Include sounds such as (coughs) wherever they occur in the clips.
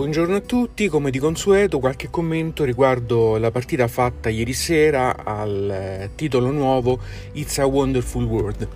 Buongiorno a tutti, come di consueto qualche commento riguardo la partita fatta ieri sera al eh, titolo nuovo It's a Wonderful World.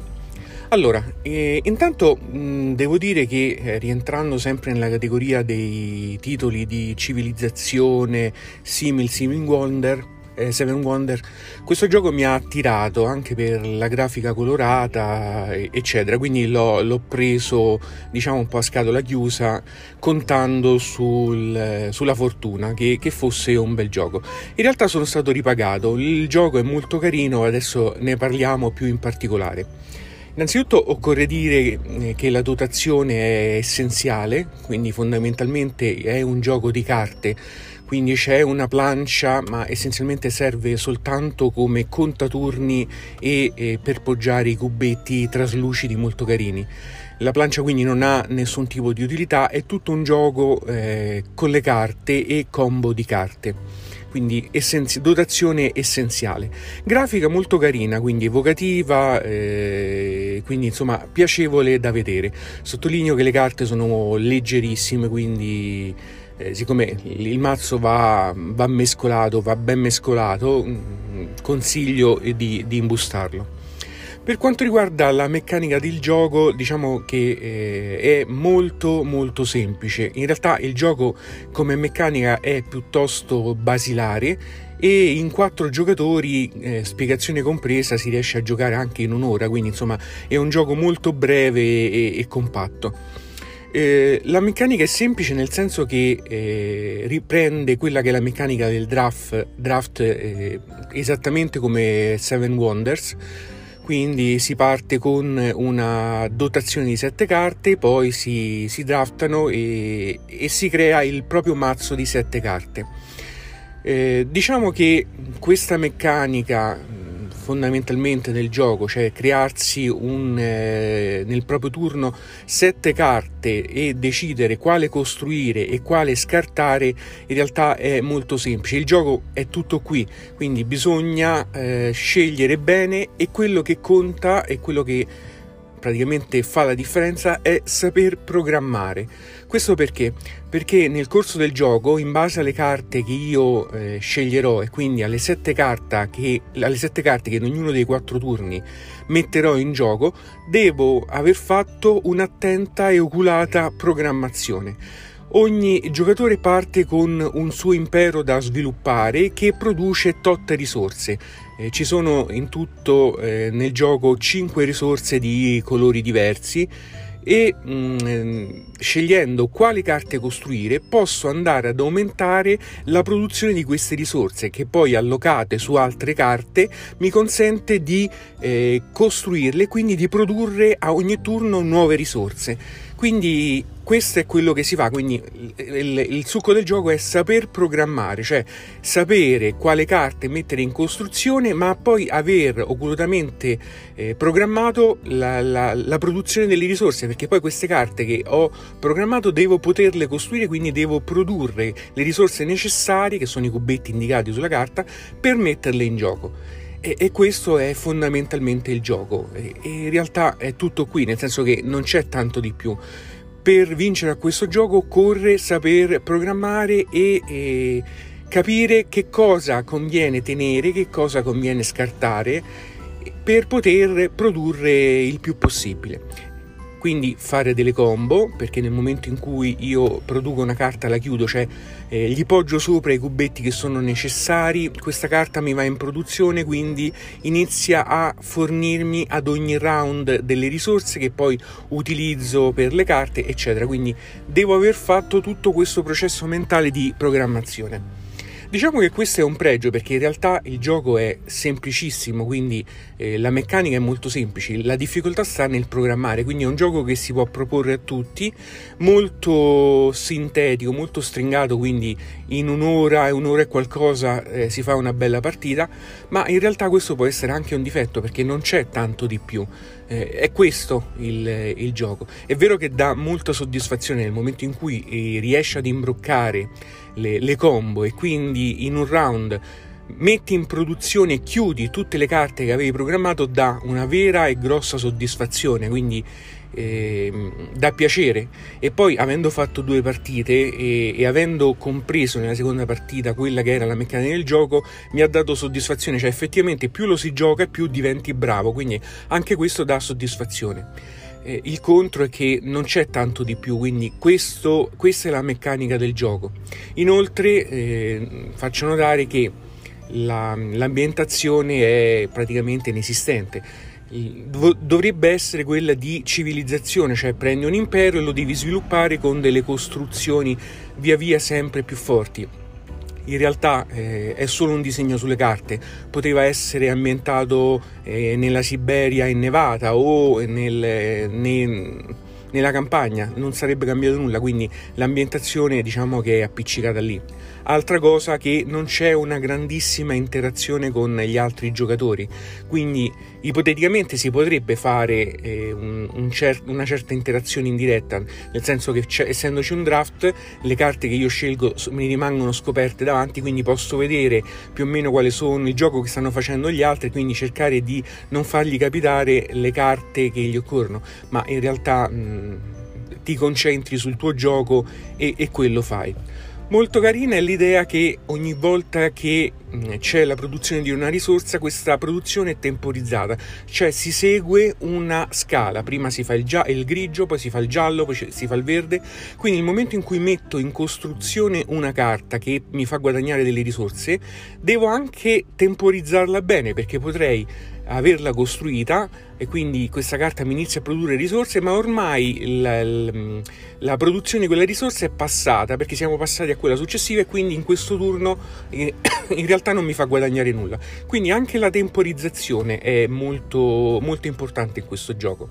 Allora, eh, intanto mh, devo dire che eh, rientrando sempre nella categoria dei titoli di civilizzazione, simil, simil wonder, eh, Seven Wonder, questo gioco mi ha attirato anche per la grafica colorata, eccetera. Quindi l'ho, l'ho preso, diciamo, un po' a scatola chiusa, contando sul, sulla fortuna che, che, fosse un bel gioco. In realtà sono stato ripagato, il gioco è molto carino, adesso ne parliamo più in particolare. Innanzitutto occorre dire eh, che la dotazione è essenziale, quindi fondamentalmente è un gioco di carte quindi c'è una plancia ma essenzialmente serve soltanto come contaturni e, e per poggiare i cubetti traslucidi molto carini. La plancia quindi non ha nessun tipo di utilità, è tutto un gioco eh, con le carte e combo di carte quindi essenzi- dotazione essenziale. Grafica molto carina, quindi evocativa, eh, quindi insomma piacevole da vedere. Sottolineo che le carte sono leggerissime, quindi eh, siccome il mazzo va, va, mescolato, va ben mescolato, mm, consiglio di, di, imbustarlo. Per quanto riguarda la meccanica del gioco, diciamo che eh, è molto molto semplice. In realtà il gioco come meccanica è piuttosto basilare e in quattro giocatori, eh, spiegazione compresa, si riesce a giocare anche in un'ora, quindi insomma è un gioco molto breve e, e compatto. Eh, la meccanica è semplice nel senso che eh, riprende quella che è la meccanica del draft, draft eh, esattamente come Seven Wonders. Quindi si parte con una dotazione di sette carte, poi si, si draftano e, e, si crea il proprio mazzo di sette carte. Eh, diciamo che questa meccanica fondamentalmente nel gioco, cioè crearsi un, eh, nel proprio turno sette carte e decidere quale costruire e quale scartare, in realtà è molto semplice. Il gioco è tutto qui, quindi bisogna eh, scegliere bene e quello che conta è quello che praticamente fa la differenza è saper programmare. Questo perché? Perché nel corso del gioco, in base alle carte che io eh, sceglierò e quindi alle sette, che, alle sette carte che in ognuno dei quattro turni metterò in gioco, devo aver fatto un'attenta e oculata programmazione. Ogni giocatore parte con un suo impero da sviluppare che produce tot risorse. Eh, ci sono in tutto eh, nel gioco 5 risorse di colori diversi e mh, mm, scegliendo quali carte costruire posso andare ad aumentare la produzione di queste risorse che poi allocate su altre carte mi consente di eh, costruirle quindi di produrre a ogni turno nuove risorse quindi questo è quello che si fa, quindi il, il, succo del gioco è saper programmare, cioè sapere quale carte mettere in costruzione, ma poi aver ocultamente eh, programmato la, la, la, produzione delle risorse, perché poi queste carte che ho programmato devo poterle costruire, quindi devo produrre le risorse necessarie, che sono i cubetti indicati sulla carta, per metterle in gioco. E, e, questo è fondamentalmente il gioco. E, e in realtà è tutto qui, nel senso che non c'è tanto di più per vincere a questo gioco occorre saper programmare e, e capire che cosa conviene tenere, che cosa conviene scartare per poter produrre il più possibile quindi fare delle combo perché nel momento in cui io produco una carta la chiudo cioè eh, gli poggio sopra i cubetti che sono necessari questa carta mi va in produzione quindi inizia a fornirmi ad ogni round delle risorse che poi utilizzo per le carte eccetera. Quindi devo aver fatto tutto questo processo mentale di programmazione Diciamo che questo è un pregio perché in realtà il gioco è semplicissimo, quindi eh, la meccanica è molto semplice, la difficoltà sta nel programmare, quindi è un gioco che si può proporre a tutti, molto sintetico, molto stringato, quindi in un'ora e un'ora e qualcosa eh, si fa una bella partita, ma in realtà questo può essere anche un difetto perché non c'è tanto di più. Eh, è questo il, il, gioco. È vero che dà molta soddisfazione nel momento in cui eh, riesci ad imbroccare le, le combo e quindi in un round metti in produzione e chiudi tutte le carte che avevi programmato dà una vera e grossa soddisfazione quindi eh, dà piacere e poi avendo fatto due partite e, e, avendo compreso nella seconda partita quella che era la meccanica del gioco mi ha dato soddisfazione cioè effettivamente più lo si gioca più diventi bravo quindi anche questo dà soddisfazione eh, il contro è che non c'è tanto di più, quindi questo, questa è la meccanica del gioco. Inoltre eh, faccio notare che la, l'ambientazione è praticamente inesistente. Dovrebbe essere quella di civilizzazione, cioè prendi un impero e lo devi sviluppare con delle costruzioni via via sempre più forti in realtà eh, è solo un disegno sulle carte, poteva essere ambientato eh, nella Siberia innevata o nel, nel, nella campagna, non sarebbe cambiato nulla, quindi l'ambientazione diciamo che è appiccicata lì. Altra cosa che non c'è una grandissima interazione con gli altri giocatori, quindi ipoteticamente si potrebbe fare eh, un, un cer- una certa interazione indiretta, nel senso che essendoci un draft, le carte che io scelgo mi rimangono scoperte davanti, quindi posso vedere più o meno quale sono il gioco che stanno facendo gli altri, quindi cercare di non fargli capitare le carte che gli occorrono, ma in realtà mh, ti concentri sul tuo gioco e, e quello fai. Molto carina è l'idea che ogni volta che c'è la produzione di una risorsa, questa produzione è temporizzata, cioè si segue una scala, prima si fa il, gia- il, grigio, poi si fa il giallo, poi si fa il verde, quindi nel momento in cui metto in costruzione una carta che mi fa guadagnare delle risorse, devo anche temporizzarla bene perché potrei averla costruita e quindi questa carta mi inizia a produrre risorse, ma ormai la, la, la, produzione di quella risorsa è passata perché siamo passati a quella successiva e quindi in questo turno eh, (coughs) in realtà non mi fa guadagnare nulla. Quindi anche la temporizzazione è molto, molto importante in questo gioco.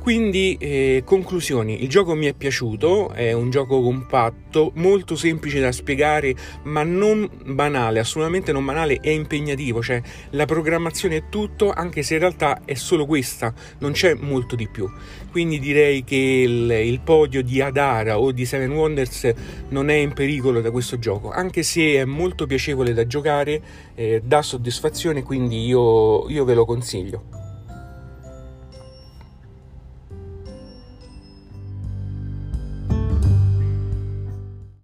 Quindi, eh, conclusioni, il gioco mi è piaciuto, è un gioco compatto, molto semplice da spiegare, ma non banale, assolutamente non banale, è impegnativo, cioè la programmazione è tutto, anche se in realtà è solo questa, non c'è molto di più. Quindi direi che il, il podio di Adara o di Seven Wonders non è in pericolo da questo gioco, anche se è molto piacevole da giocare, eh, dà soddisfazione, quindi io, io ve lo consiglio.